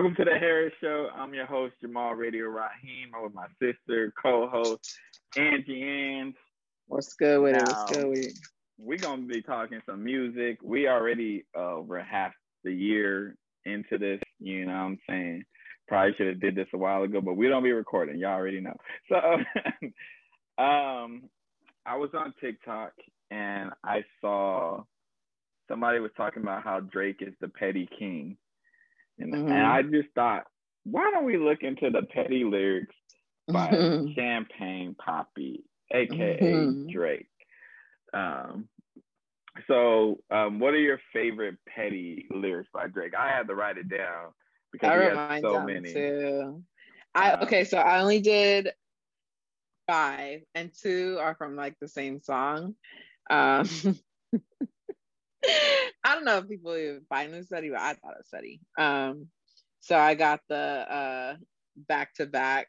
Welcome to the Harris Show. I'm your host, Jamal Radio Raheem. I'm with my sister, co-host, Angie Ang. What's good with now, it? What's good with it? We're gonna be talking some music. We already uh, over half the year into this, you know what I'm saying? Probably should have did this a while ago, but we don't be recording. Y'all already know. So um I was on TikTok and I saw somebody was talking about how Drake is the petty king. And, mm-hmm. and I just thought, why don't we look into the petty lyrics by mm-hmm. Champagne Papi, aka mm-hmm. Drake? Um, so, um, what are your favorite petty lyrics by Drake? I had to write it down because I he has so many. Too. I um, okay, so I only did five, and two are from like the same song. Um, I don't know if people even find this study, but I thought it was study. Um, so I got the uh back to back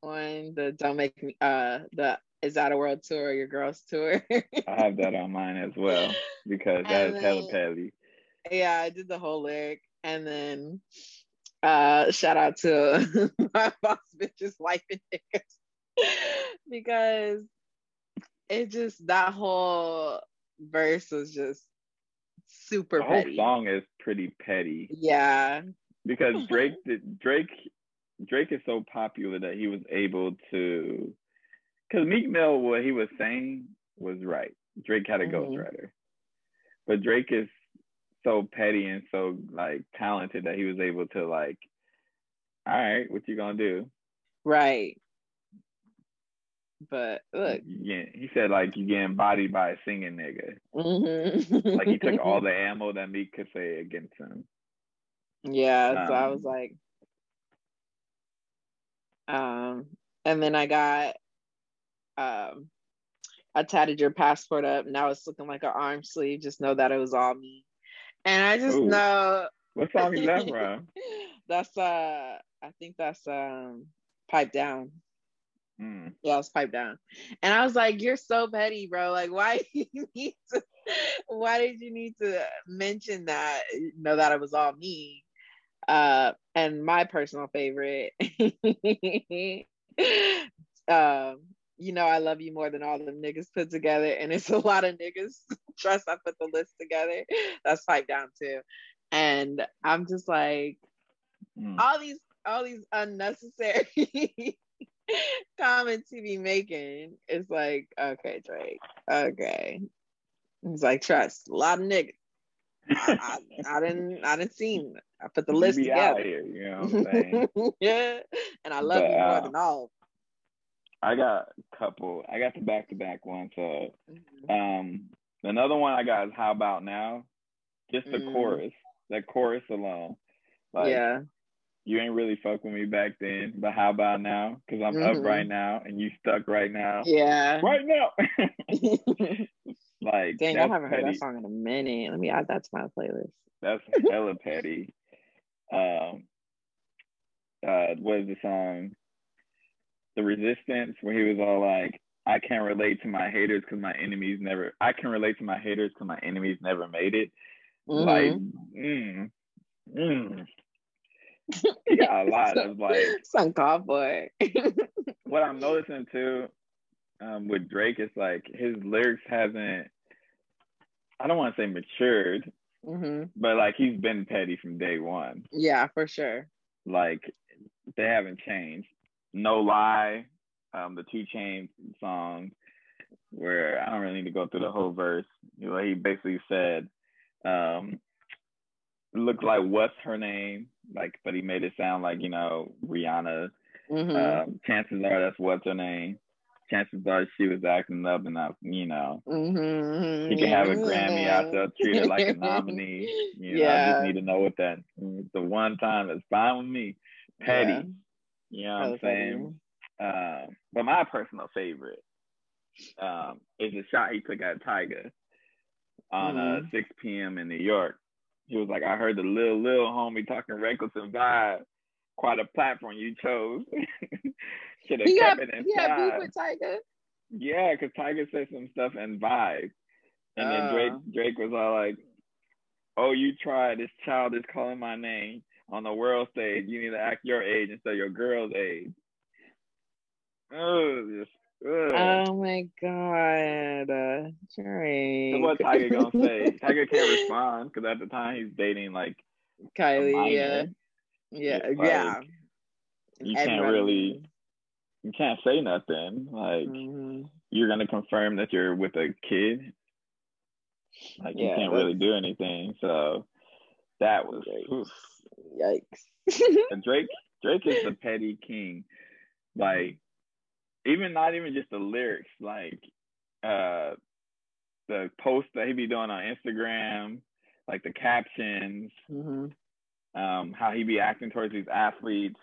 one, the don't make me uh the is that a world tour or your girls tour? I have that on mine as well because that is hella petty. Yeah, I did the whole lyric and then uh shout out to my boss bitches wife and niggas because it just that whole verse was just super the petty. whole song is pretty petty. Yeah. Because Drake did, Drake Drake is so popular that he was able to because Meek Mill what he was saying was right. Drake had a mm-hmm. ghostwriter. But Drake is so petty and so like talented that he was able to like, all right, what you gonna do? Right. But look, yeah, he said like you getting bodied by a singing nigga. Mm-hmm. like he took all the ammo that Meek could say against him. Yeah, um, so I was um, like, um, and then I got, um, I tatted your passport up. Now it's looking like an arm sleeve. Just know that it was all me, and I just Ooh. know. What song is that from? that's uh, I think that's um, pipe down. Mm. Yeah, I was piped down. And I was like, You're so petty, bro. Like, why you need to why did you need to mention that? know that it was all me. Uh and my personal favorite. um, you know, I love you more than all the niggas put together, and it's a lot of niggas. Trust I put the list together. That's piped down too. And I'm just like, mm. all these all these unnecessary comments he be making. It's like, okay, Drake. Okay. He's like, trust a lot of niggas. I, I, I, didn't I didn't see I put the list together. Here, you know what I'm saying? yeah. And I love but, you more uh, than all. I got a couple. I got the back to back one. So mm-hmm. um another one I got is How About Now? Just the mm-hmm. chorus. That chorus alone. Like, yeah you ain't really fuck with me back then, but how about now? Because I'm mm-hmm. up right now and you stuck right now. Yeah. Right now. like, dang, I haven't petty. heard that song in a minute. Let me add that to my playlist. That's hella petty. Um, uh, what is the song? The Resistance, where he was all like, I can't relate to my haters because my enemies never, I can relate to my haters because my enemies never made it. Mm-hmm. Like, mm, mm, he got a lot of like some cowboy. what I'm noticing too, um, with Drake is like his lyrics hasn't. I don't want to say matured, mm-hmm. but like he's been petty from day one. Yeah, for sure. Like they haven't changed. No lie, um, the 2 Chainz song, where I don't really need to go through the whole verse. You know, he basically said, um, "Looks like what's her name." like, but he made it sound like you know Rihanna. Mm-hmm. Um, chances are that's what's her name. Chances are she was acting up and up, you know. Mm-hmm. He can have a Grammy out there, treat her like a nominee. You know, yeah. I just need to know what that the one time that's fine with me. Petty. Yeah. You know what I'm saying? Uh, but my personal favorite um, is the shot he took at Tyga on uh, mm-hmm. uh, 6 p.m. in New York. He was like, I heard the little little homie talking reckless and vibe. Quite a platform you chose. Should have kept it inside. Yeah, beef with Tyga. Yeah, because Tyga said some stuff and vibe, and uh. then Drake uh. Drake was all like, "Oh, you tried. This child is calling my name. on the world stage, you need to act your age instead of your girl's age. Oh, just, ugh. Oh my god, uh, Drake. So what Tyga gonna say? Tyga can't respond because at the time he's dating like Kylie, yeah, minor. yeah, like, yeah. You can't really, you can't say nothing. Like Mhm. you're gonna confirm that you're with a kid. Like you can't really do anything. So that was Yikes. Yikes. Drake. Drake is the petty king. Like even not even just the lyrics. Like uh the posts that he be doing on Instagram, like the captions, hmm um, how he be acting towards these athletes,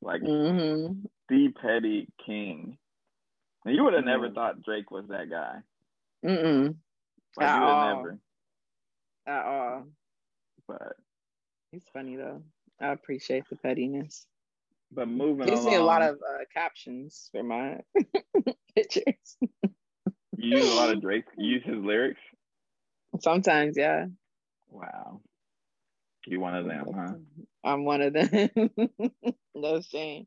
like hmm the petty king. And you would have never Mhm. thought Drake was that guy. Mm-mm. Like At all. never. At all. But He's funny though. I appreciate the pettiness. But moving Gives me a lot of uh, captions for my pictures. you use a lot of Drake. You use his lyrics. Sometimes, yeah. Wow, you one of them, huh? I'm one of them. no shame.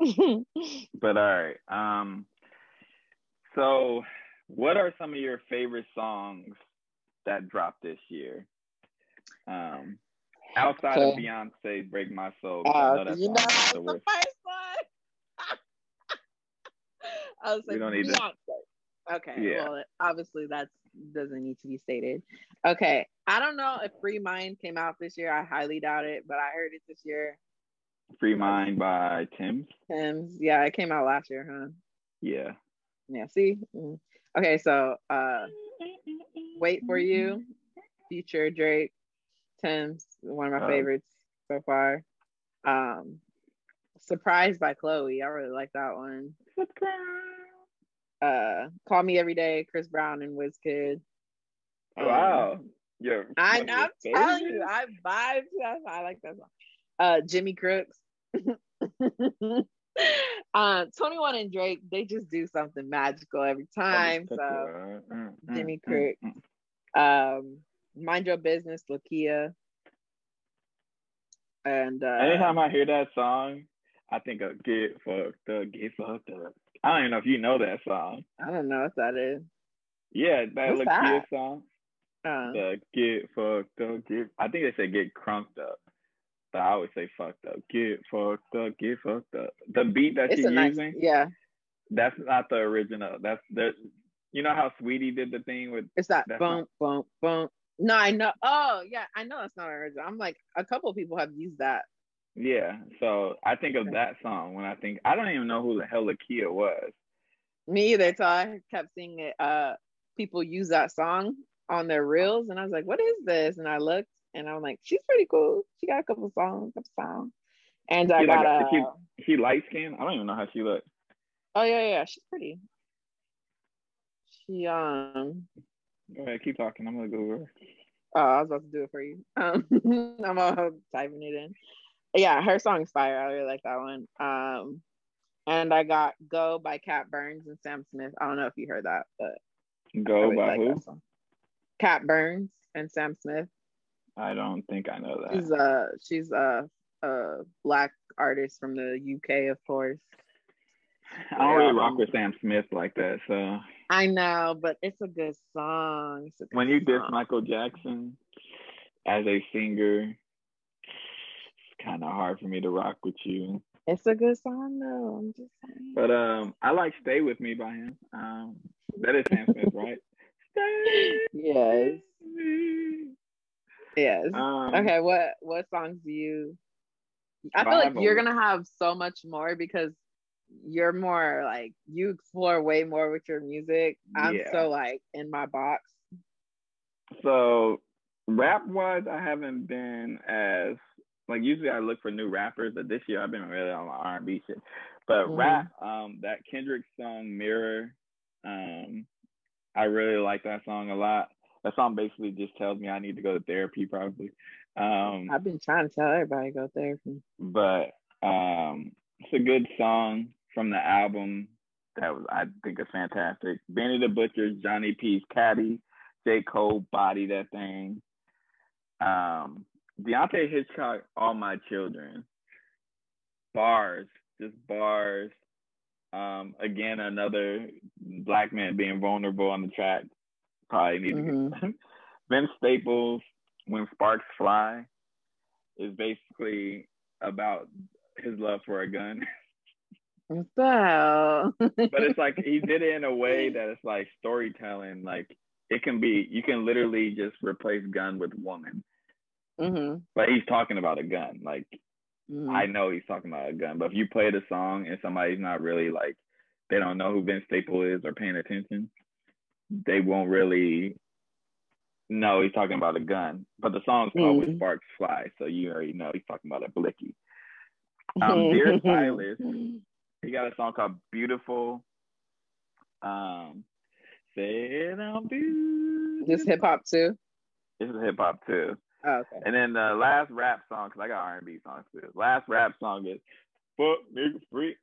But all right. Um, so what are some of your favorite songs that dropped this year? Um, outside of Beyonce, "Break My Soul," Uh, know that you know, that's the the first one. I was We like, don't need to- Okay, Yeah. well, obviously that doesn't need to be stated. Okay, I don't know if Free Mind came out this year. I highly doubt it, but I heard it this year. "Free Mind" by Tems. Tems, yeah, it came out last year, huh? Yeah. Yeah, see? Mm. Okay, so uh Wait for You, Future Drake, Tems, one of my Oh. favorites so far. Um Surprised by Chloe, I really like that one. Uh Call Me Every Day, Chris Brown and Wizkid. Um, Wow. Yeah. I, I'm telling you. I vibe to that. I like that song. Uh, Jimmy Cooks. uh, 21 and Drake, they just do something magical every time. So, Mm, mm, Jimmy mm, mm. um, Mind Your Business, Lakia. And uh, Anytime I hear that song, I think of "Get Fucked Up, Get Fucked Up." I don't even know if you know that song. I don't know what that is. Yeah, that What's Lakia that? song. Uh, The "Get Fucked Up, Get." I think they say "Get Crunked Up," but I always say "fucked up." Get fucked up, get fucked up. The beat that it's you're a nice, using, yeah. that's not the original. That's the. You know how Saweetie did the thing with It's that bump, bump, bump. No, I know. Oh, yeah, I know that's not original. I'm like, a couple of people have used that. Yeah, so I think of that song when I think I don't even know who the hell Lakia was. Me either. So I kept seeing it. Uh, people use that song on their reels, and I was like, "What is this?" And I looked, and I'm like, "She's pretty cool. She got a couple songs, couple songs." And I She got like a. a- she, she light skinned. I don't even know how she looked. Oh yeah, yeah, she's pretty. She um. Go ahead, keep talking. I'm gonna go over. Oh, I was about to do it for you. Um, I'm all typing it in. Yeah, her song's fire. I really like that one. Um, and I got "Go" by Cat Burns and Sam Smith. I don't know if you heard that, but Go really by like who? Cat Burns and Sam Smith. I don't think I know that. She's a she's a, a black artist from the UK, of course. I don't really rock with Sam Smith like that. So I know, but it's a good song. A good when you diss. Michael Jackson as a singer, it's kind of hard for me to rock with you. it's a good song though. I'm just saying. But um, I like "Stay with Me" by him. Um, that is Sam Smith, right? Stay yes, yes. Um, okay, what what songs do you? I feel I like you're gonna have so much more because you're more like you explore way more with your music. I'm Yeah. so like in my box. So rap wise, I haven't been as like usually I look for new rappers, but this year I've been really on my R and B shit. But Mhm. rap, um, that Kendrick song "Mirror," um, I really like that song a lot. That song basically just tells me I need to go to therapy, probably. Um, I've been trying to tell everybody to go therapy. but um, it's a good song from the album that was I think is fantastic. Benny the Butcher, Johnny P's Caddy, J Cole body that thing. Um, Deante' Hitchcock, All My Children. Bars, just bars. Um, again, another black man being vulnerable on the track. Probably need mm-hmm. to get Vince Staples, When Sparks Fly, is basically about his love for a gun. So, but it's like he did it in a way that it's like storytelling. Like it can be, you can literally just replace gun with woman. Mm-hmm. But he's talking about a gun. Like mm-hmm. I know he's talking about a gun. But if you play the song and somebody's not really like, they don't know who Vince Staple is or paying attention, they won't really know he's talking about a gun. But the song's called mm-hmm. "When Sparks Fly," so you already know he's talking about a blicky. Um, Dear Silas, he got a song called "Beautiful." Um, said I'm beautiful. This hip hop too. This is hip hop too. Oh, okay. And then the last rap song, cause I got R and B songs too. Last rap song is "Fuck Nigga Free."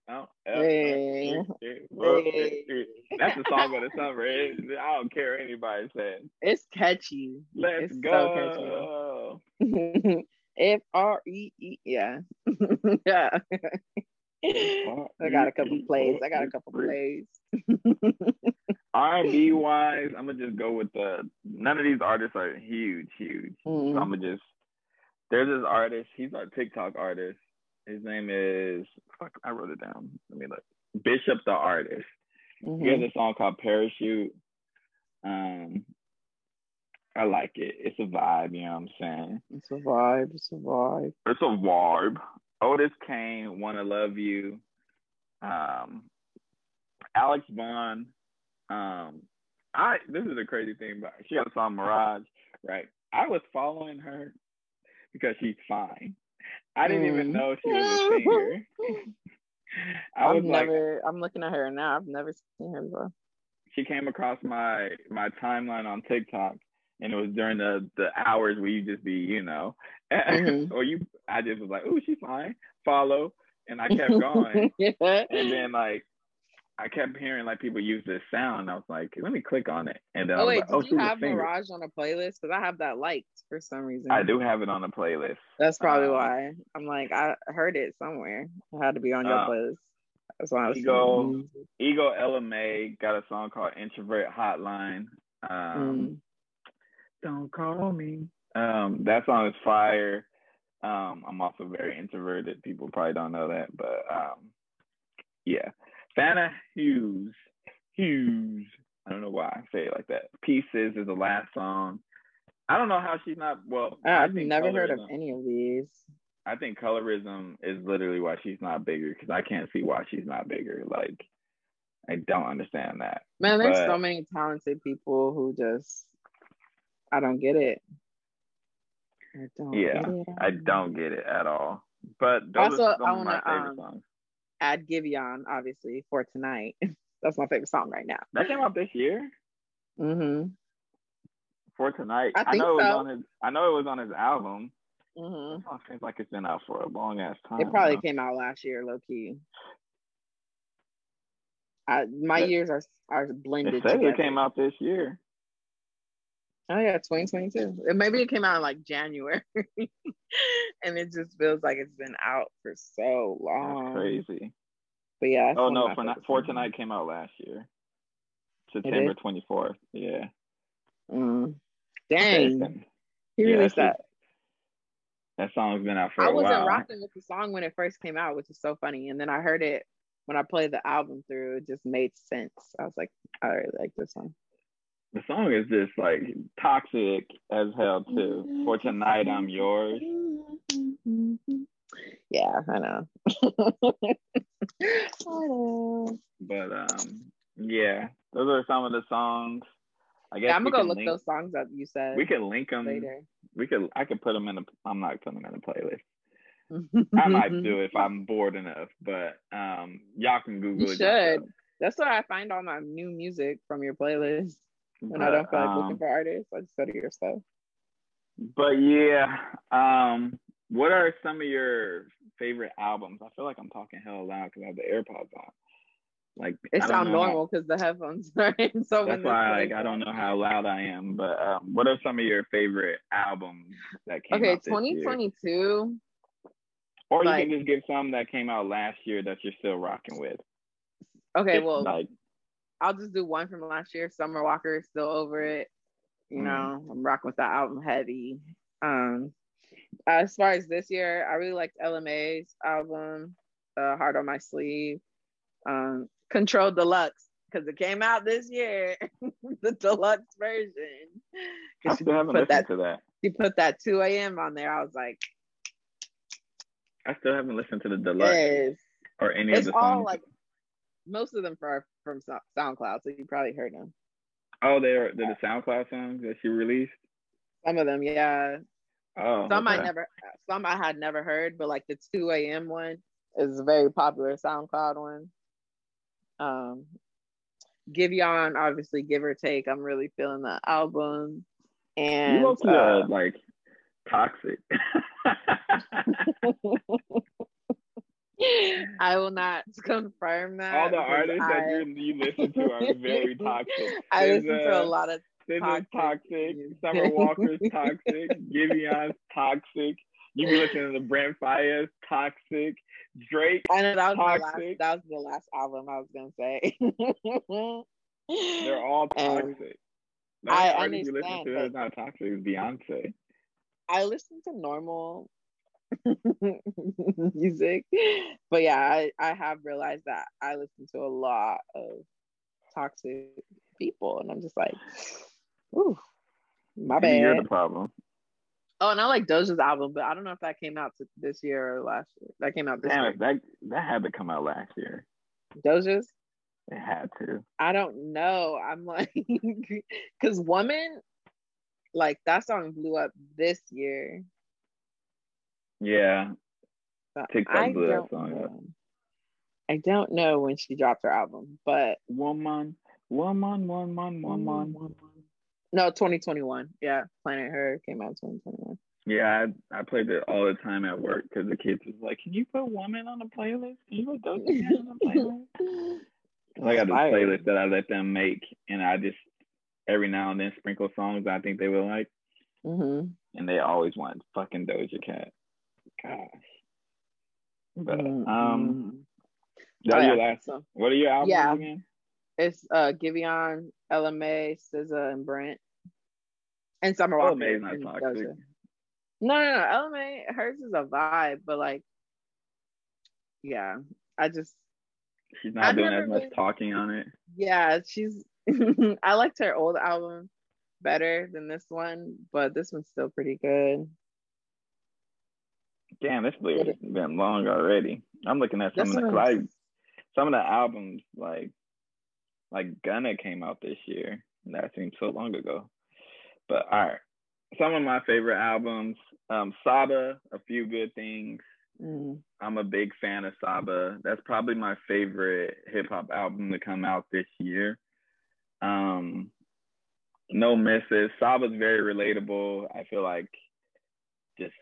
Hey. hey. That's the song of the summer. It, I don't care what anybody says. It's catchy. Let's it's go. So catchy. F R E E. Yeah. yeah. I got a couple plays. I got a couple plays. R and B wise, I'm gonna just go with the. None of these artists are huge, huge. Mm-hmm. So I'm gonna just. There's this artist. He's a TikTok artist. His name is. Fuck, I wrote it down. Let me look. Bishop the artist. Mm-hmm. He has a song called Parachute. Um, I like it. It's a vibe. You know what I'm saying? It's a vibe. It's a vibe. It's a vibe. Otis Kane, Wanna Love You. Um, Alex Vaughn. Um, I this is a crazy thing, but she got a song Mirage, right? I was following her because she's fine. I didn't mm. even know she was a singer. I was I've never. I'm looking at her now. I've never seen her before. She came across my my timeline on TikTok, and it was during the the hours where you just be, you know, mm-hmm. or you. I just was like, oh, she's fine. Follow, and I kept going, yeah. and then like I kept hearing like people use this sound. I was like, let me click on it. And then oh wait, like, did oh, you have Mirage on a playlist? Because I have that liked for some reason. I do have it on a playlist. That's probably um, why. I'm like, I heard it somewhere. It had to be on your uh, playlist. That's why I was Ego Ego Ella May got a song called Introvert Hotline. Um, mm. Don't call me. Um, that song is fire. Um, I'm also very introverted. People probably don't know that, but um, yeah. Fana Hues. Hues. I don't know why I say it like that. Pieces is the last song. I don't know how she's not well. I've never heard of any of these. I think colorism is literally why she's not bigger because I can't see why she's not bigger. Like, I don't understand that. Man, there's but, so many talented people who just I don't get it. I don't yeah, I don't get it at all. But also, I want to um, add Giveon, obviously, for tonight. That's my favorite song right now. That came out this year. Mm-hmm. For tonight, I, I know it was on his. I know it was on his album. Mm-hmm. It seems like it's been out for a long ass time. It probably now. came out last year, low key. I, my but years are are blended. It says it came out this year. Oh yeah, 2022. Maybe it came out in like January, and it just feels like it's been out for so long. That's crazy. But yeah. Oh no, for not, for tonight came out last year, September 24th. Yeah. Mm. Dang. He yeah, released that. That song's been out for I a while. wasn't rocking with the song when it first came out, which is so funny. And then I heard it when I played the album through. It just made sense. I was like, I really like this song the song is just like toxic as hell too. For tonight, I'm yours. Yeah, I know. I know. But um, yeah, those are some of the songs. I guess yeah, I'm gonna go look link, those songs up. You said we could link them later. We could. I could put them in a. I'm not putting them in a playlist. I might do if I'm bored enough, but um, y'all can Google you it. Should. That's where I find all my new music from your playlist when but, I don't feel like um, looking for artists. I just go to your stuff. But yeah, um, what are some of your favorite albums? I feel like I'm talking hell loud because I have the AirPods on. Like it sounds normal because the headphones are in. So That's why like I don't know how loud I am, but um, what are some of your favorite albums that came Okay, out this year? 2022. Or you can just give some that came out last year that you're still rocking with. Okay, well, like I'll just do one from last year. Summer Walker is still over it. You Mm. know, I'm rocking with that album heavy. Um, as far as this year, I really liked Ella Mai's album, uh, Heart on My Sleeve, um, Control Deluxe, because it came out this year, the deluxe version. I still haven't put listened that, to that. she put that 2 a.m. on there. I was like, I still haven't listened to the deluxe yes. or any It's of the all songs. like, most of them are from SoundCloud, so you probably heard them. oh, they're they're the SoundCloud songs that she released. Some of them, yeah. Oh, some I never some I had never heard, but like the 2 a.m. one is a very popular SoundCloud one. Um Giveon, obviously give or take. I'm really feeling the album. You And look uh, uh, like toxic. I will not confirm that. All the artists that I- you, you listen to are very toxic. I There's, listen to uh, a lot of SZA's Toxic toxic. Summer Walker's toxic. Giveon's toxic. You be listening to Brent Faiyaz toxic. Drake. I know that was my last that was the last album I was gonna say. They're all toxic. The I artist you listen to that's not toxic is Beyonce. I listen to normal music, but yeah, I, I have realized that I listen to a lot of toxic people, and I'm just like, ooh, my Maybe You're the problem. Oh, and I like Doja's album, but I don't know if that came out this year or last year. That came out this Damn year. it, that that had to come out last year. Doja's. It had to. I don't know. I'm like, because Woman, like that song blew up this year. Yeah. So TikTok I blew that don't up. know. I don't know when she dropped her album, but Woman, woman, woman, Mm. woman. no, 2021. Yeah, Planet Her came out in 2021. Yeah, I, I played it all the time at work because the kids was like, "Can you put woman on the playlist? Can you put Doja Cat on the playlist?" I got this playlist that I let them make, and I just every now and then sprinkle songs I think they would like, hmm and they always want fucking Doja Cat. Gosh. But Mm-hmm. um, that Oh, your yeah. last. So What are your albums Yeah. again? it's uh Giveon, Ella Mai, SZA, and Brent, and Summer Walker. Ella Mai is not toxic. No, no, no. Ella Mai, hers is a vibe, but like, yeah, I just She's not I've doing as much really- talking on it. yeah, she's. I liked her old album better than this one, but this one's still pretty good. Damn, this What has been long already. I'm looking at some This of the I, some of the albums like like Gunna came out this year. And that seems so long ago. But all right. Some of my favorite albums. Um Saba, A Few Good Things. Mm. I'm a big fan of Saba. That's probably my favorite hip hop album to come out this year. Um, no misses. Saba's very relatable. I feel like just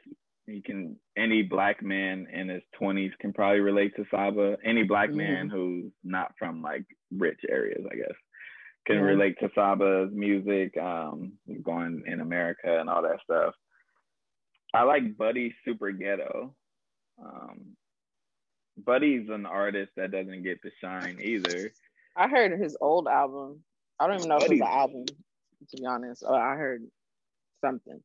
you can any black man in his 20s can probably relate to Saba. Any black man who's not from like rich areas, I guess, can Yeah. relate to Saba's music, um, going in America and all that stuff. I like Buddy Super Ghetto. Um, Buddy's an artist that doesn't get to shine either. I heard his old album. I don't even know if it was an album, to be honest. Oh, I heard something.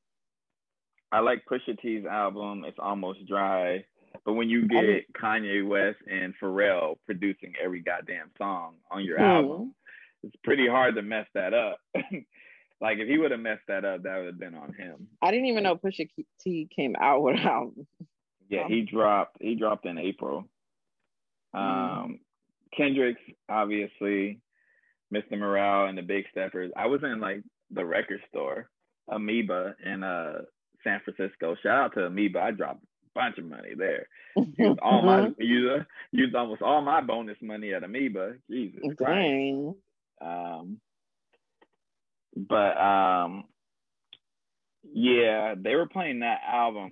I like Pusha T's album. It's almost dry, but when you get Kanye West and Pharrell producing every goddamn song on your Hmm. album, it's pretty hard to mess that up. like if he would have messed that up, that would have been on him. I didn't even know Pusha T came out with an album. Yeah, Um, he dropped. He dropped in April. Mm. Um, Kendrick's obviously, Mr. Morale and the Big Steppers. I was in like the record store, Amoeba and uh San Francisco. Shout out to Amoeba. I dropped a bunch of money there. Used all my used, used almost all my bonus money at Amoeba. Jesus Christ. Dang. Um, but um, yeah, they were playing that album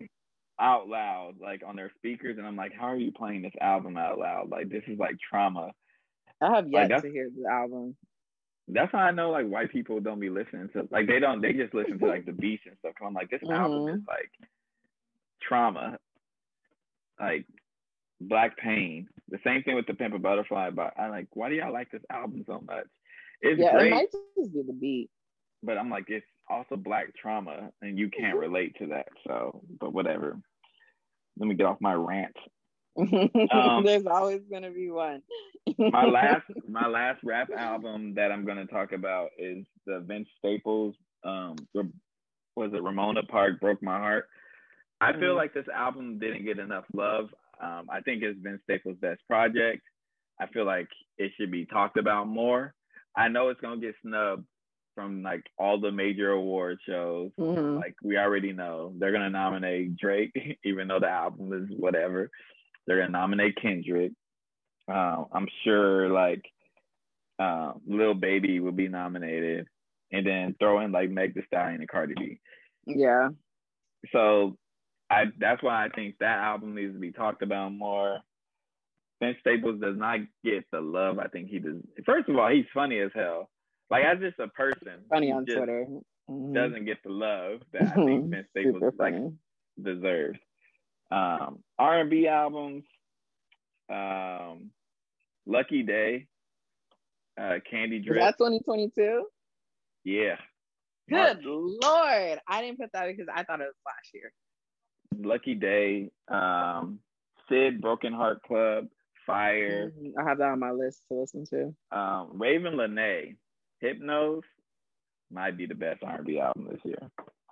out loud, like on their speakers, and I'm like, how are you playing this album out loud? Like this is like trauma. I have yet Like, to hear the album. That's how I know like white people don't be listening to like they don't they just listen to like the beats and stuff. I'm like this album Mhm. is like trauma, like black pain. The same thing with the Pimp a Butterfly. But I'm like, why do y'all like this album so much? It's yeah, great, it might just be the beat. but I'm like it's also black trauma, and you can't relate to that. So, but whatever. Let me get off my rant. Um, There's always gonna be one. my last my last rap album that I'm gonna talk about is the Vince Staples um was it Ramona Park Broke My Heart. I feel Mhm. like this album didn't get enough love. Um, I think it's Vince Staples' best project. I feel like it should be talked about more. I know it's gonna get snubbed from like all the major award shows. Mhm. Like we already know they're gonna nominate Drake, even though the album is whatever. They're gonna nominate Kendrick. Uh, I'm sure like uh, Lil Baby will be nominated, and then throw in like Meg Thee Stallion and Cardi B. Yeah. So I that's why I think that album needs to be talked about more. Vince Staples does not get the love I think he does. First of all, he's funny as hell. Like as just a person, Funny on Twitter. Mhm. Doesn't get the love that I think Vince Staples like deserves. Um, R and B albums, um, Lucky Daye, uh, Candy Is Drip, that 2022? yeah, Good lord. I didn't put that because I thought it was last year. Lucky Daye, um, Syd, Broken Heart Club, Fire, Mhm. I have that on my list to listen to. um, Ravyn Lenae, Hypnos, might be the best R and B album this year.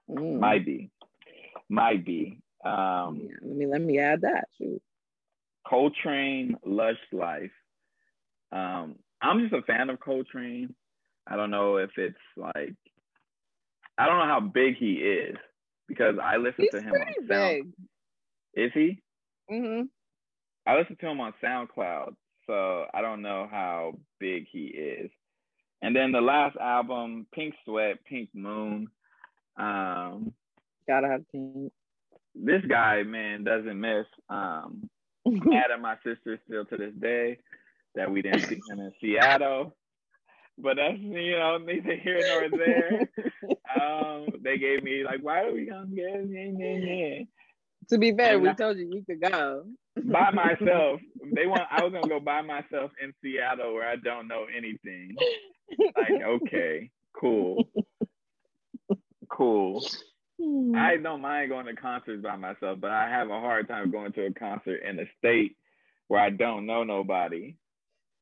Mm. Might be, might be. Um, Yeah, let me let me add that. Shoot. Coltrane, Lush Life. Um, I'm just a fan of Coltrane. I don't know if it's like, I don't know how big he is because I listen He's to him on Sound. big. Is he? hmm I listen to him on SoundCloud, so I don't know how big he is. And then the last album, Pink Sweat, Pink Moon. Um, Gotta have pink. This guy, man, doesn't miss. Um, mad at my sister still to this day that we didn't see him in Seattle. But that's you know neither here nor there. Um, they gave me like, why are we gonna get yeah, yeah, yeah. to be fair, And we I- told you you could go. by myself? They want I was gonna go by myself in Seattle where I don't know anything. Like, okay, cool, cool. I don't mind going to concerts by myself, but I have a hard time going to a concert in a state where I don't know nobody.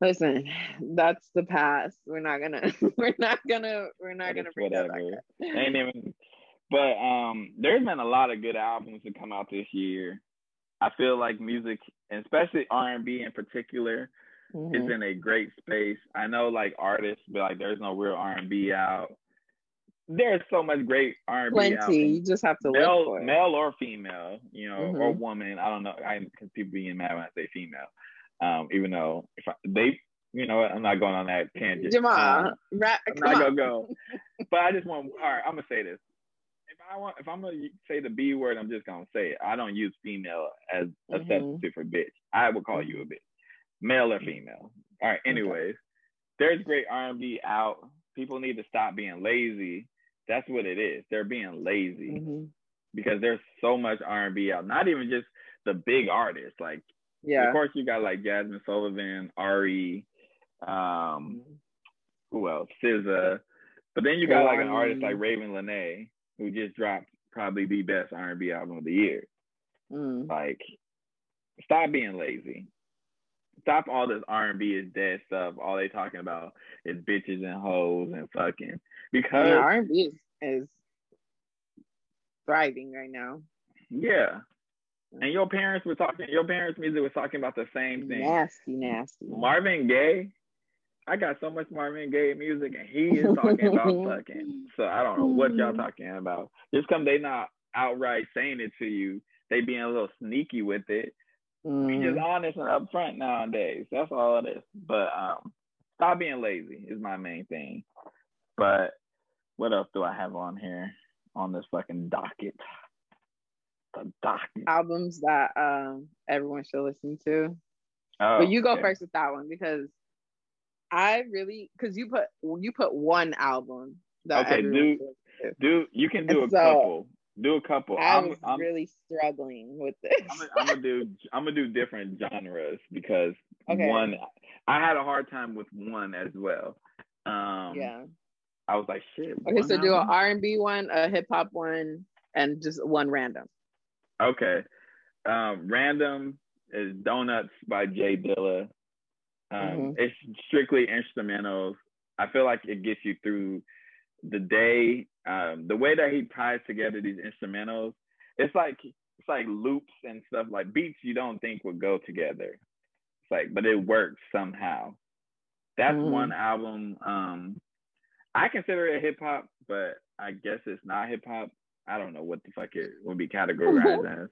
Listen, that's the past. We're not gonna. We're not gonna. We're not gonna bring that back. ain't even but um there's been a lot of good albums that come out this year i feel like music and especially r&b in particular Mhm. is in a great space i know like artists but like there's no real r&b out there's so much great r&b Plenty. out You just have to look male, for it. male or female you know or Mhm. woman i don't know i because people being mad when i say female um even though if I, they you know i'm not going on that tangent Jamal, Um, ra- I'm not gonna go. But I just want. All right, I'm gonna say this. If I want, if I'm gonna say the B word, I'm just gonna say it. I don't use female as a Mhm. substitute for bitch. I would call you a bitch, male or female. All right. Anyways, there's great R&B out. People need to stop being lazy. That's what it is. They're being lazy Mhm. because there's so much R&B out. Not even just the big artists. Like, Yeah. of course, you got like Jazmine Sullivan, Ari, um, who else? SZA. But then you got like an artist like Ravyn Lenae, who just dropped probably the best R&B album of the year. Mm. Like, stop being lazy. Stop all this R&B is dead stuff. All they talking about is bitches and hoes and fucking. Because Yeah, R&B is, is thriving right now. yeah, and your parents were talking. Your parents' music was talking about the same thing. Nasty, nasty. Marvin Gaye, I got so much Marvin Gaye music, and he is talking about fucking. So I don't know what y'all talking about. Just come, they not outright saying it to you. They being a little sneaky with it. Be Mm. just honest and upfront nowadays. That's all it is. But um, stop being lazy is my main thing. But what else do I have on here on this fucking docket? The docket. Albums that um everyone should listen to. Oh, but you go okay. first with that one because I really because you put you put one album. That okay, do do you can do and a so, couple. Do a couple. I I'm, I'm, really struggling with this. I'm, I'm, gonna do I'm gonna do different genres because okay. one I had a hard time with one as well. Um, yeah. I was like, shit. Okay, so album? do an R and B one, a hip hop one, and just one random. Okay. Um, random is Donuts by J Dilla. Um, mm-hmm. It's strictly instrumentals. I feel like it gets you through the day. Um, the way that he ties together these instrumentals, it's like it's like loops and stuff like beats you don't think would go together. It's like, but it works somehow. That's mm-hmm. one album. Um, I consider it hip hop, but I guess it's not hip hop. I don't know what the fuck it would be categorized as.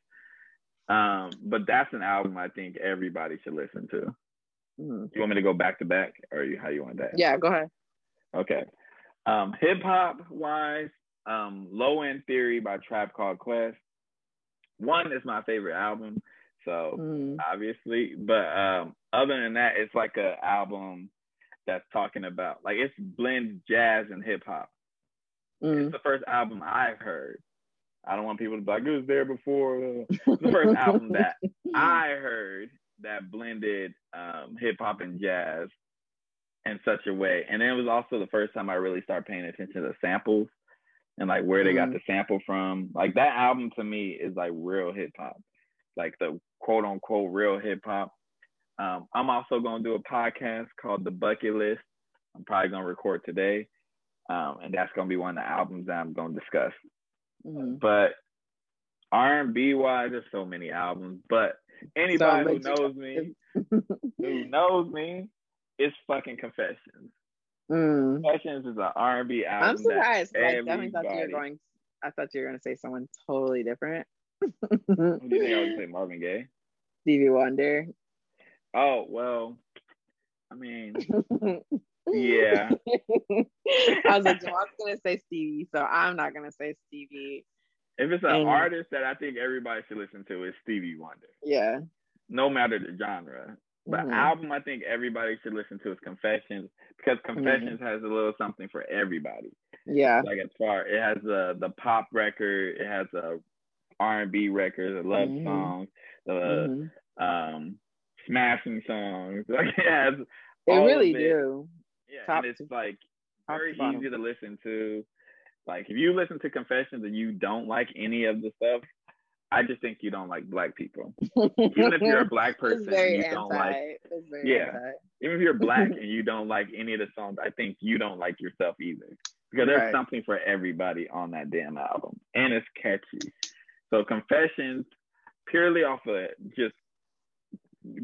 Um, but that's an album I think everybody should listen to. Mm-hmm. You want me to go back to back, or you, how you want that? Yeah, go ahead. Okay. Um, hip hop wise, um, Low End Theory by Tribe Called Quest. One is my favorite album, so mm. obviously. But um, other than that, it's like a album that's talking about like it's blends jazz and hip hop. Mm. It's the first album I've heard. I don't want people to be like, it was there before. It's the first album that I heard that blended um, hip hop and jazz in such a way. And it was also the first time I really started paying attention to samples and like where they got the sample from. Like that album to me is like real hip hop, like the quote unquote real hip hop. Um, I'm also gonna do a podcast called The Bucket List. I'm probably gonna record today, um, and that's gonna be one of the albums that I'm gonna discuss. Mm. But R&B wise, there's so many albums. But anybody who knows me, who knows me, it's fucking Confessions. Mm. Confessions is an R&B album. I'm surprised. Like, everybody... thought you were going. I thought you were going to say someone totally different. Who do you think I would say? Marvin Gaye. Stevie Wonder. Oh well, I mean, yeah. I was like, Jamal's gonna say Stevie, so I'm not gonna say Stevie. If it's an and, artist that I think everybody should listen to, is Stevie Wonder. Yeah. No matter the genre. But mm-hmm. album I think everybody should listen to is Confessions because Confessions mm-hmm. has a little something for everybody. Yeah. Like as far it has the the pop record, it has a R and B record, a love mm-hmm. song, the mm-hmm. um smashing songs. Like it has They really do. Yeah, top and it's like very easy to listen to. Like if you listen to Confessions and you don't like any of the stuff, I just think you don't like black people. Even if you're a black person and you anti. don't like Yeah. Anti. Even if you're black and you don't like any of the songs, I think you don't like yourself either. Because there's right. something for everybody on that damn album. And it's catchy. So Confessions, purely off of just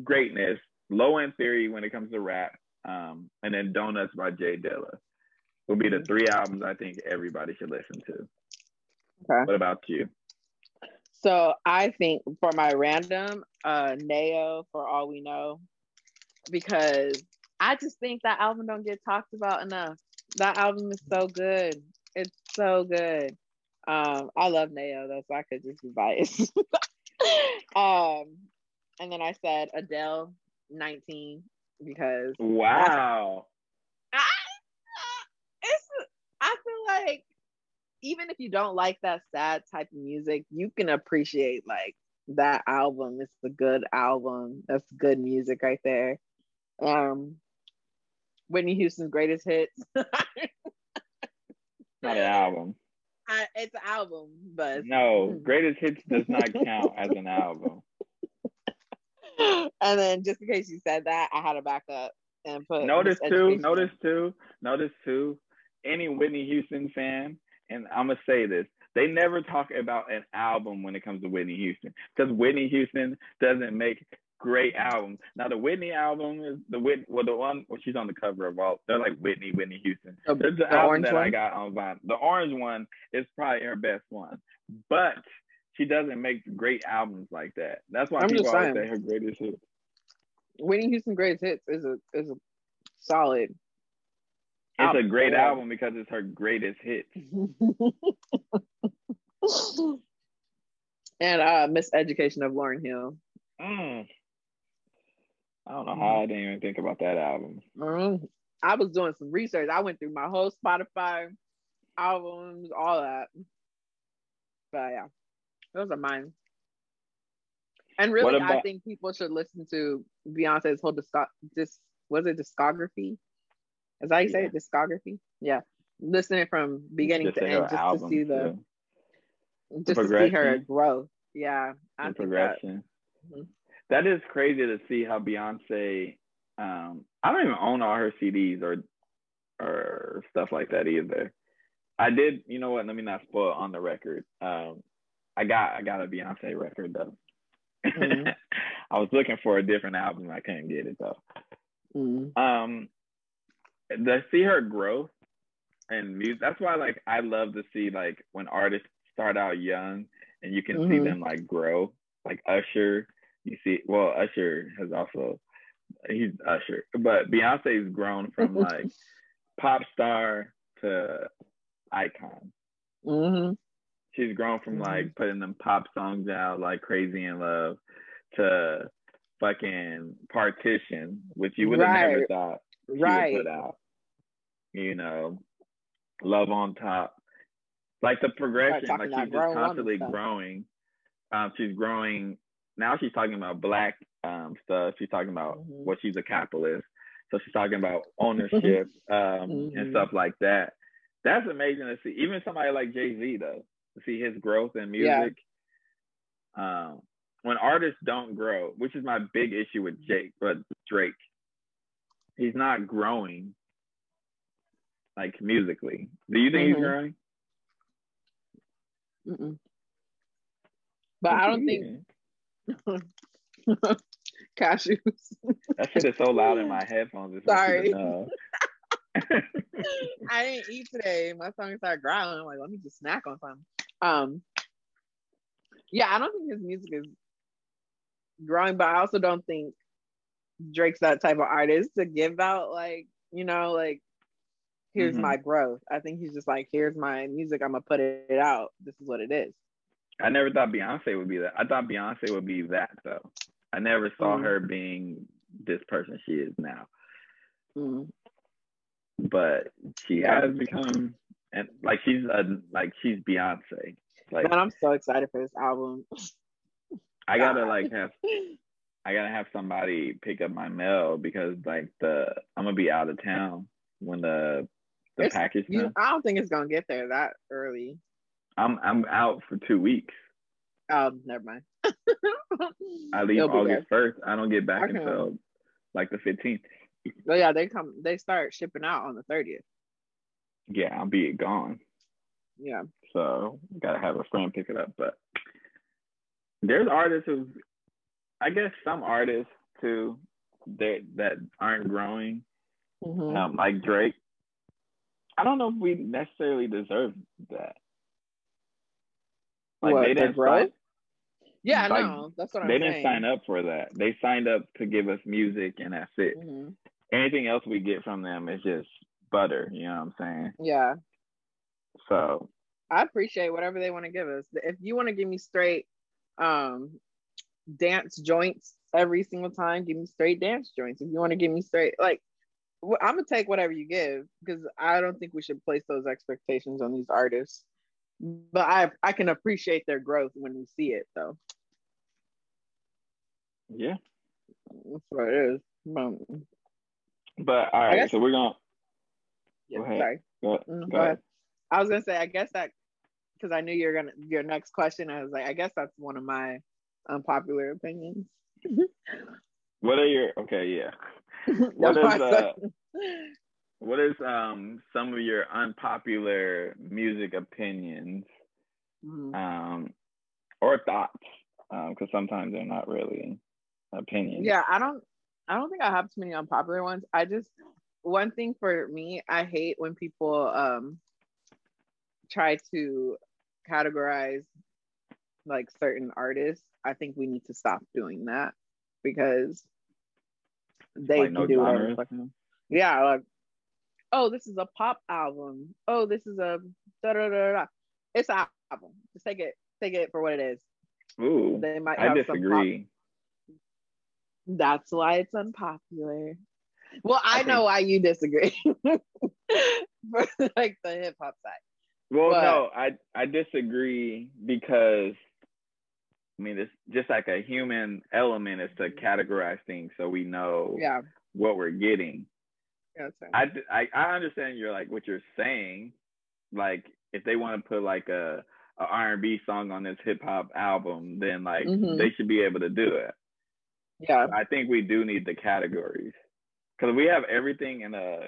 greatness, low end theory when it comes to rap, um, and then Donuts by J Dilla will be the three albums I think everybody should listen to. Okay. What about you? So I think for my random, uh Nao for all we know, because I just think that album don't get talked about enough. That album is so good. It's so good. Um, I love Nao though, so I could just be biased. um, and then I said Adele 19 because wow. I, it's I feel like even if you don't like that sad type of music, you can appreciate like that album. It's a good album. That's good music right there. Um Whitney Houston's greatest hits. Not an album. I, it's an album, but no, greatest hits does not count as an album. and then just in case you said that, I had to back up and put. Notice too. Notice too. Notice too. Any Whitney Houston fan, and I'm gonna say this: they never talk about an album when it comes to Whitney Houston, because Whitney Houston doesn't make great albums. Now the Whitney album is the Whit well the one well, she's on the cover of all they're like Whitney, Whitney Houston. There's the, the album that one? I got on vinyl. The orange one is probably her best one. But she doesn't make great albums like that. That's why I'm people always say her greatest hits. Whitney Houston greatest hits is a is a solid. It's a great album because it's her greatest hits. and uh Miseducation of Lauryn Hill. Mm. I don't know how I didn't even think about that album. Mm-hmm. I was doing some research. I went through my whole Spotify albums, all that. But yeah, those are mine. And really, about- I think people should listen to Beyonce's whole disc. Was it discography. Is that how you say it? Discography. Yeah, listening from beginning just to end, just album, to see the, just to see her growth. Yeah, I progression. That, mm-hmm. that is crazy to see how Beyonce. Um, I don't even own all her CDs or or stuff like that either. I did, you know what? Let me not spoil on the record. Um, I got I got a Beyonce record though. Mm-hmm. I was looking for a different album. I couldn't get it though. Mm-hmm. Um, to see her growth and music. That's why like I love to see like when artists start out young and you can mm-hmm. see them like grow. Like Usher, you see. Well, Usher has also he's Usher, but Beyonce's grown from like pop star to icon. Mm-hmm. She's grown from mm-hmm. like putting them pop songs out like Crazy in Love to fucking Partition, which you would have right. never thought she right. would put out. You know, Love on Top. Like the progression, like she's just constantly growing. Um, she's growing. Now she's talking about black um, stuff. She's talking about mm-hmm. what she's a capitalist. So she's talking about ownership um, mm-hmm. and stuff like that. That's amazing to see. Even somebody like Jay Z, though, to see his growth in music. Yeah. Um, when artists don't grow, which is my big issue with Jake, but Drake, he's not growing like musically. Do you think mm-hmm. he's growing? Mm-mm. But I don't think cashews. that shit is so loud in my headphones. It's Sorry. I didn't eat today. My stomach started growling. I'm like, let me just snack on something. Um, yeah, I don't think his music is growing, but I also don't think Drake's that type of artist to give out like, you know, like here's mm-hmm. my growth. I think he's just like, here's my music. I'm gonna put it out. This is what it is. I never thought Beyonce would be that. I thought Beyonce would be that though. I never saw mm-hmm. her being this person she is now. Mm-hmm. But she has become and like she's a like she's Beyonce. Like Man, I'm so excited for this album. I gotta like have I gotta have somebody pick up my mail because like the I'm gonna be out of town when the the it's, package. You, I don't think it's gonna get there that early. I'm I'm out for two weeks. Oh, never mind. I leave August first. I don't get back okay. until like the fifteenth. Oh yeah, they come. They start shipping out on the thirtieth. Yeah, I'll be gone. Yeah. So gotta have a friend pick it up. But there's artists who, I guess, some artists too that that aren't growing, mm-hmm. um, like Drake. I don't know if we necessarily deserve that. Like what, they didn't sign, Yeah, like, know. That's what I'm saying. They saying. didn't sign up for that. They signed up to give us music and that's it. Mm-hmm. Anything else we get from them is just butter, you know what I'm saying? Yeah. So I appreciate whatever they want to give us. If you want to give me straight um dance joints every single time, give me straight dance joints. If you want to give me straight like I'm gonna take whatever you give because I don't think we should place those expectations on these artists. But I I can appreciate their growth when we see it though. Yeah, that's what it is. But, but all right, guess, so we're gonna. Yeah, go sorry. Go, go, mm-hmm. go ahead. ahead. I was gonna say I guess that because I knew you're gonna your next question. I was like, I guess that's one of my unpopular opinions. what are your okay? Yeah. what is uh, what is um some of your unpopular music opinions mm-hmm. um or thoughts? Because um, sometimes they're not really opinions. Yeah i don't i don't think i have too many unpopular ones. I just one thing for me i hate when people um try to categorize like certain artists. I think we need to stop doing that because they like can no do whatever. Yeah, like oh, this is a pop album. Oh, this is a da da da da. It's an album. Just take it, take it for what it is. Ooh, they might. I disagree. That's why it's unpopular. Well, I, I know think, why you disagree. For like the hip hop side. Well, but, no, I I disagree because I mean, it's just like a human element is to categorize things so we know yeah. what we're getting. Yeah, I, I I understand you're like what you're saying, like if they want to put like a, a R&B song on this hip hop album, then like mm-hmm. they should be able to do it. Yeah, I think we do need the categories because we have everything in a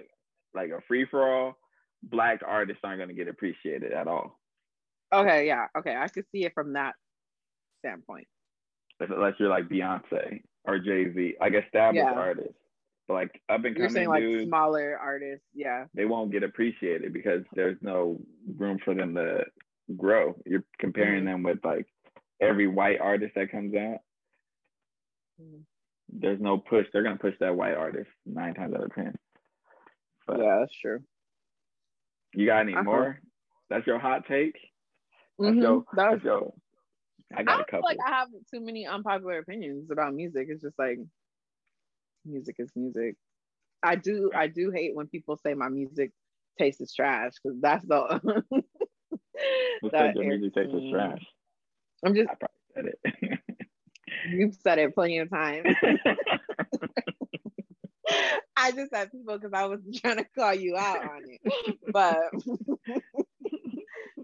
like a free for all black artists aren't going to get appreciated at all. Okay, yeah, okay, I could see it from that standpoint. Unless you're like Beyonce or Jay Z, like established yeah. artists, but like up and coming, you're saying like dudes, smaller artists, yeah, they won't get appreciated because there's no room for them to grow. You're comparing mm-hmm. them with like every white artist that comes out. Mm-hmm. There's no push. They're gonna push that white artist nine times out of ten. But, yeah, that's true. You got any uh-huh. more? That's your hot take. That's mm-hmm. your, that's, that's your. I got I a couple. like I have too many unpopular opinions about music. It's just like music is music. I do I do hate when people say my music taste is trash because that's the. Said your music taste is trash? I'm just. I probably said it. You've said it plenty of times. I just said people because I was trying to call you out on it. But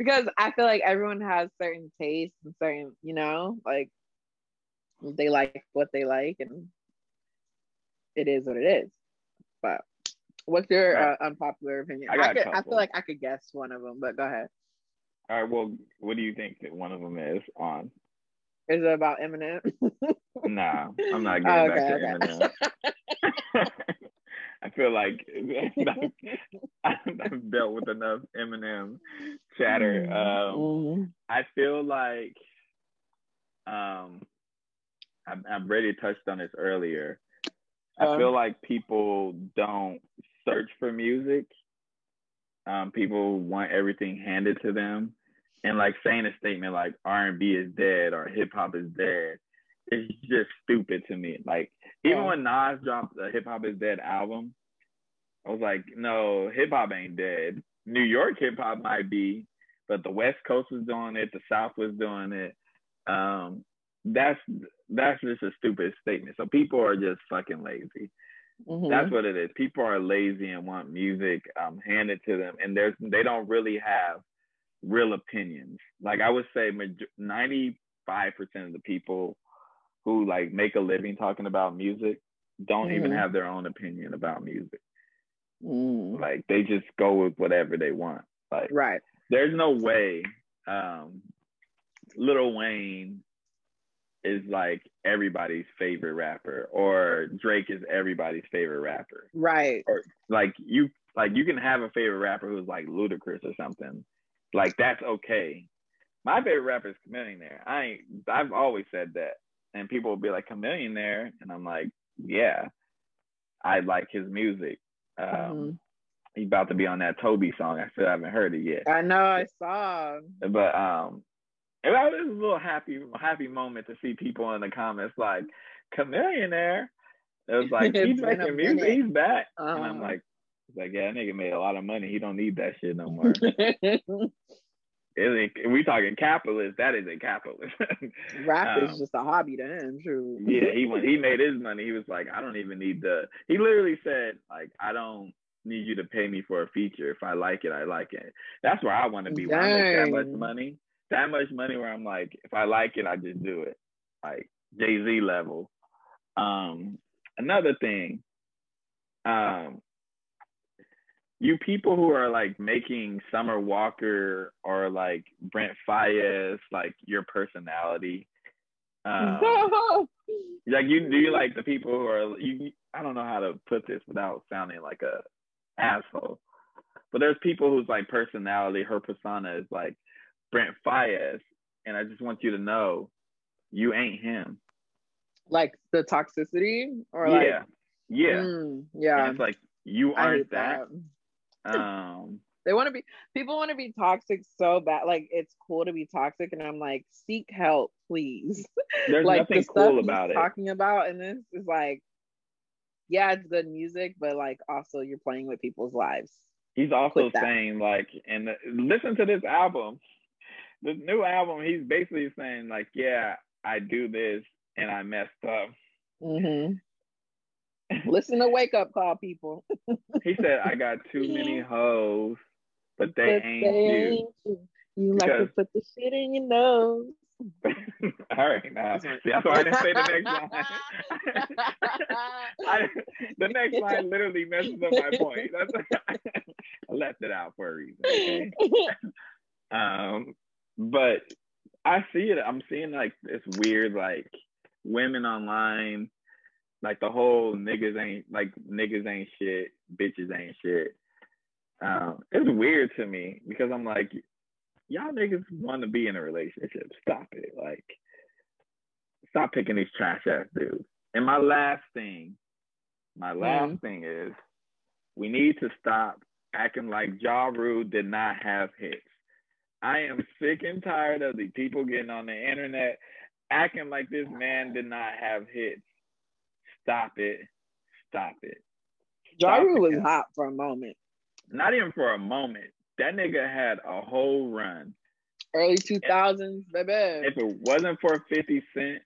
because I feel like everyone has certain tastes and certain, you know, like they like what they like and it is what it is. But what's your uh, unpopular opinion? I, I, could, I feel like I could guess one of them, but go ahead. All right. Well, what do you think that one of them is on? Is it about Eminem? nah, I'm not getting oh, okay, back to okay. Eminem. I feel like I've, dealt with enough Eminem Mm-hmm. Um, mm-hmm. I feel like um, I, I've already touched on this earlier. I um, feel like people don't search for music. Um, people want everything handed to them, and like saying a statement like R and B is dead or hip hop is dead it's just stupid to me. Like even when Nas dropped the Hip Hop Is Dead album, I was like, no, hip hop ain't dead. New York hip hop might be, but the West Coast was doing it, the South was doing it. Um, that's that's just a stupid statement. So people are just fucking lazy. Mm-hmm. That's what it is. People are lazy and want music um, handed to them, and there's they don't really have real opinions. Like I would say, ninety five percent of the people who like make a living talking about music don't mm-hmm. even have their own opinion about music. Mm. Like they just go with whatever they want. Like right. There's no way um Lil Wayne is like everybody's favorite rapper or Drake is everybody's favorite rapper. Right. Or like you like you can have a favorite rapper who's like Ludacris or something. Like that's okay. My favorite rapper is Chamillionaire. I ain't I've always said that and people will be like Chamillionaire, and I'm like, yeah, I like his music. Um, mm-hmm. He's about to be on that Toby song. I still haven't heard it yet. I know, I saw. But um, it was a little happy, happy moment to see people in the comments like Chamillionaire. It was like he's making music, he's back, uh-huh. and I'm uh-huh. like, like yeah, that nigga made a lot of money. He don't need that shit no more. It, we talking capitalist. That is a capitalist. Rap um, is just a hobby to him. True. yeah, he when he made his money, he was like, I don't even need the. He literally said, like, I don't need you to pay me for a feature. If I like it, I like it. That's where I want to be. When I make that much money, that much money, where I'm like, if I like it, I just do it. Like Jay Z level. Um, another thing. Um, you people who are like making Summer Walker or like Brent Faiyaz like your personality. Um, like you do you like the people who are you I don't know how to put this without sounding like a asshole. But there's people whose like personality, her persona is like Brent Faiyaz. And I just want you to know you ain't him. Like the toxicity or yeah. like yeah. Mm, yeah. And it's like you aren't that. that um, they want to be people want to be toxic so bad. Like it's cool to be toxic, and I'm like, seek help, please. There's like nothing cool about it. Talking about, and this is like, yeah, it's good music, but like also you're playing with people's lives. He's also saying like, and listen to this album, this new album. He's basically saying like, yeah, I do this and I messed up. Mm-hmm. listen to wake up call people. he said, I got too many hoes, but they, but ain't, they you. ain't you. You because... like to put the shit in your nose. All right, now see, that's why I didn't say the next line. I, the next line literally messes up my point. That's I left it out for a reason. Okay? um, but I see it. I'm seeing like this weird like women online, like the whole niggas ain't like niggas ain't shit, bitches ain't shit. Um, it's weird to me because I'm like, y'all niggas want to be in a relationship. Stop it. Like, stop picking these trash ass dudes. And my last thing, my last mm-hmm. thing is we need to stop acting like Ja Rule did not have hits. I am sick and tired of the people getting on the internet acting like this man did not have hits. Stop it. Stop it. Ja Rule was hot for a moment. Not even for a moment that nigga had a whole run. Early 2000s, baby. If it wasn't for 50 Cent,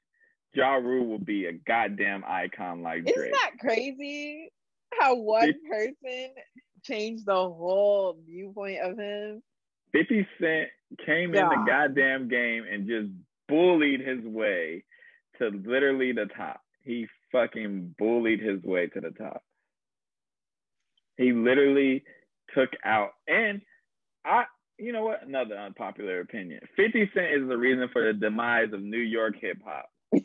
Ja Rule would be a goddamn icon like Drake. Isn't that crazy? How one person changed the whole viewpoint of him. 50 Cent came yeah. in the goddamn game and just bullied his way to literally the top. He fucking bullied his way to the top. He literally took out and I, you know what? Another unpopular opinion. 50 Cent is the reason for the demise of New York hip hop.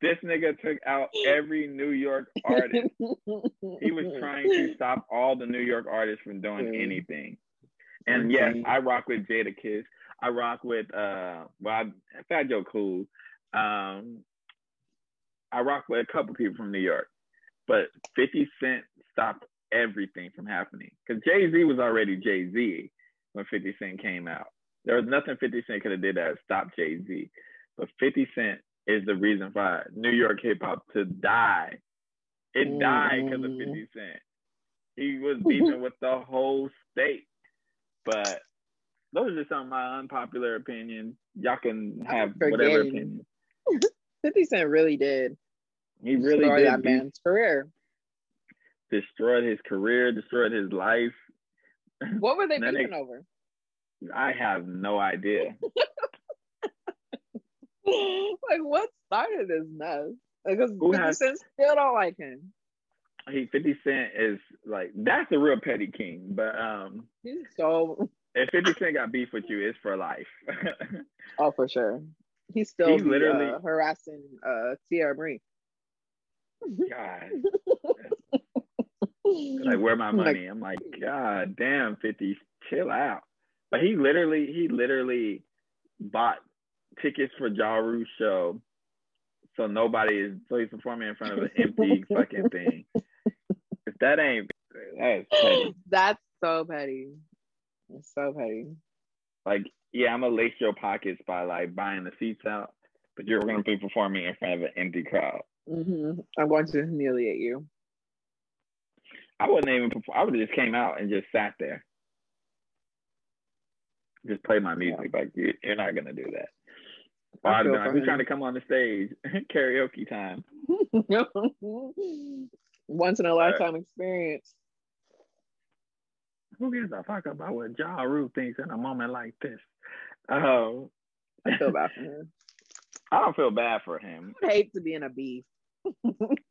this nigga took out every New York artist. He was trying to stop all the New York artists from doing mm. anything. And yes, I rock with Jadakiss. I rock with uh well Fat Joe Cool. Um I rock with a couple people from New York. But 50 Cent stopped everything from happening. Because Jay Z was already Jay Z when 50 Cent came out. There was nothing 50 Cent could have did that stop Jay Z. But 50 Cent is the reason for New York hip hop to die. It mm. died because of 50 Cent. He was beefing with the whole state. But those are just some of my unpopular opinions. Y'all can have whatever opinion. 50 Cent really did. He really did. that man's career destroyed his career, destroyed his life. What were they beefing over? I have no idea. like what started this mess? Because Who 50 has, Cent still don't like him. He 50 Cent is like that's a real petty king, but um he's so if 50 Cent got beef with you, it's for life. oh, for sure. He's still he literally uh, harassing uh Teairra Mari. God like, where my money? I'm like, God damn, 50, chill out. But he literally, he literally bought tickets for Ja Rule's show. So nobody is, so he's performing in front of an empty fucking thing. If that ain't, that's petty. That's so petty. It's so petty. Like, yeah, I'm gonna lace your pockets by like buying the seats out, but you're gonna be performing in front of an empty crowd. Mm-hmm. I'm going to humiliate you. I wouldn't even. Perform. I would have just came out and just sat there, just play my music. Like you, are not gonna do that. I'd be like, trying to come on the stage, karaoke time. Once in a lifetime uh, experience. Who gives a fuck about what Ja Rule thinks in a moment like this? Um, I feel bad for him. I don't feel bad for him. I hate to be in a beef.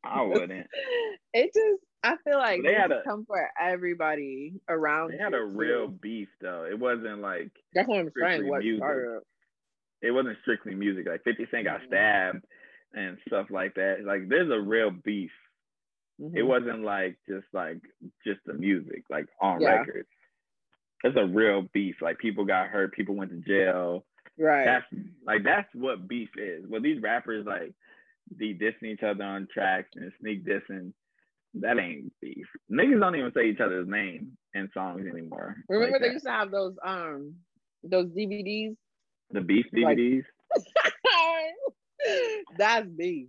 I wouldn't. It just I feel like they had a come for everybody around. They had a real beef though. It wasn't like that's what I'm saying. What music. It wasn't strictly music. Like Fifty Cent got mm-hmm. stabbed and stuff like that. Like there's a real beef. Mm-hmm. It wasn't like just like just the music, like on yeah. record. It's a real beef. Like people got hurt, people went to jail. Right. That's like that's what beef is. Well, these rappers like be dissing each other on tracks and sneak dissing that ain't beef. Niggas don't even say each other's name in songs anymore. Remember like they that. used to have those um those DVDs? The beef DVDs? Like... That's beef.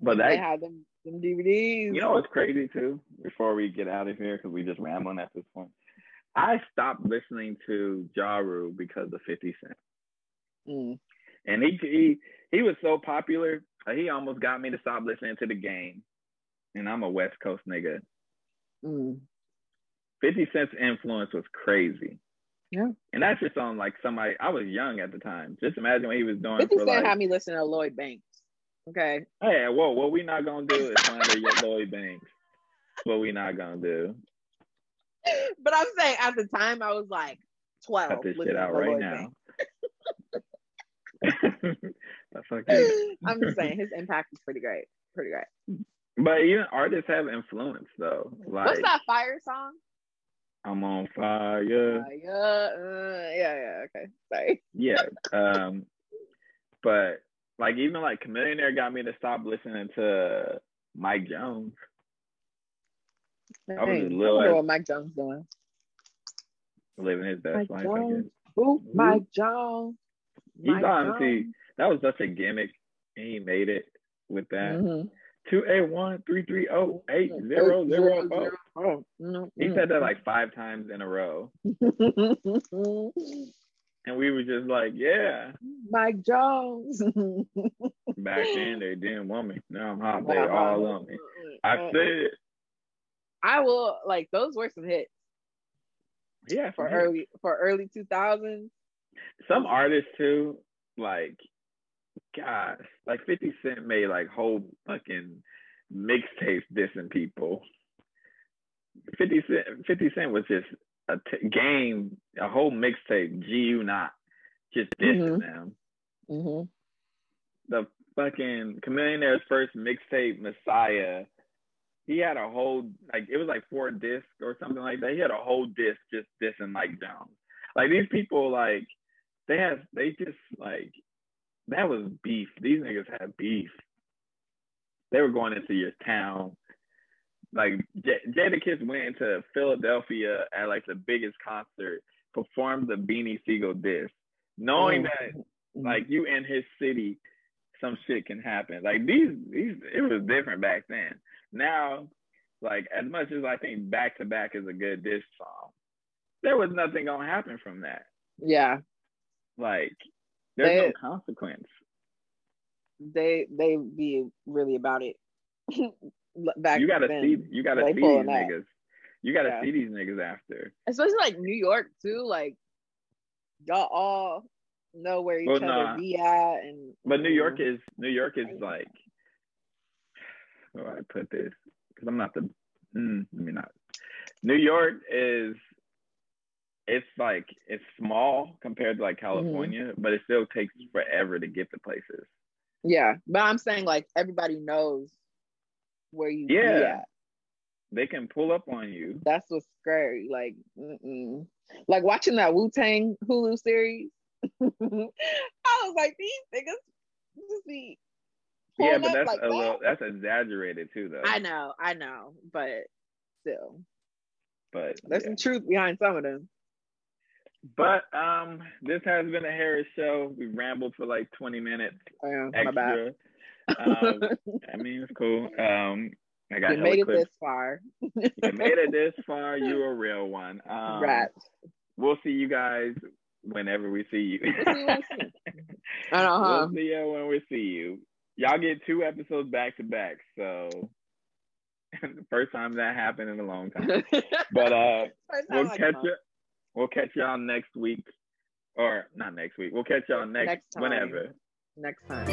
But they had them, them DVDs. you know what's crazy too? Before we get out of here, because we just rambling at this point. I stopped listening to Ja Rule because of 50 Cent. Mm. And he he he was so popular, he almost got me to stop listening to the game. And I'm a West Coast nigga. Mm. 50 Cent's influence was crazy. Yeah. And that's just on like somebody I was young at the time. Just imagine what he was doing 50 for Cent like had me listen to Lloyd Banks. Okay. Hey, whoa, what we not gonna do is slander your Lloyd Banks. What we not gonna do. But I'm saying at the time I was like 12. Cut this shit listening out right Lloyd now. That's okay. I'm just saying his impact is pretty great. Pretty great. But even artists have influence though. Like, What's that fire song? I'm on fire. Yeah, uh, yeah, yeah. Okay, sorry. yeah, um, but like even like Chamillionaire got me to stop listening to Mike Jones. Dang, I was little. I know what Mike Jones doing. Living his best Mike life. Oh, Mike Jones. He's Mike honestly Jones. that was such a gimmick, and he made it with that. Mm-hmm. 281-330-8004. He said that like five times in a row. and we were just like, yeah. Mike Jones. Back then they didn't want me. Now I'm hot. They all on me. I said I will like those were some hits. Yeah. For early for early two thousands. Some artists too, like gosh, like 50 Cent made like whole fucking mixtapes dissing people. 50 Cent, 50 Cent was just a t- game, a whole mixtape, GU not, just dissing Mhm. them. Mm-hmm. the fucking Chamillionaire's first mixtape, Messiah, he had a whole like it was like four discs or something like that. He had a whole disc just dissing Mike Jones. Like these people, like they have, they just like that was beef. These niggas had beef. They were going into your town. Like J- Jadakiss went into Philadelphia at like the biggest concert, performed the Beanie Sigel disc, knowing Mm. that like you in his city, some shit can happen. Like these, these, it was different back then. Now, like as much as I think back to back is a good diss song, there was nothing gonna happen from that. yeah, Like there's no consequence. they they be really about it. Back You gotta then. see, you gotta see these pulling up. niggas. You gotta Yeah. see these niggas after. especially like New York too. Like y'all all know where each Well, other nah. be at, and But New York Mm. is New York is like, how do I put this? Because I'm not the. Mm, let me not. New York is. It's like it's small compared to Mm-hmm. like California, but it still takes forever to get to places. yeah. But I'm saying like everybody knows where you Yeah. at. They can pull up on you. That's what's scary. Like, mm-mm. like watching that Wu Tang Hulu series. I was like, these niggas just be. Yeah, but that's like a little that's exaggerated too, though. I know, I know, but still, But there's yeah. some truth behind some of them. But um, this has been a Harris show. We rambled for like 20 minutes bad. extra. um, I mean, it's cool. Um, I got you made it clips. this far. you made it this far. You a real one. Um, Right. We'll see you guys whenever we see you. We'll see you when see I know, huh? We'll see you when we see you. Y'all get two episodes back to back. So the first time that happened in a long time. But uh, we'll like catch you. We'll catch y'all next week. Or not next week. We'll catch y'all next, next time. whenever. Next time.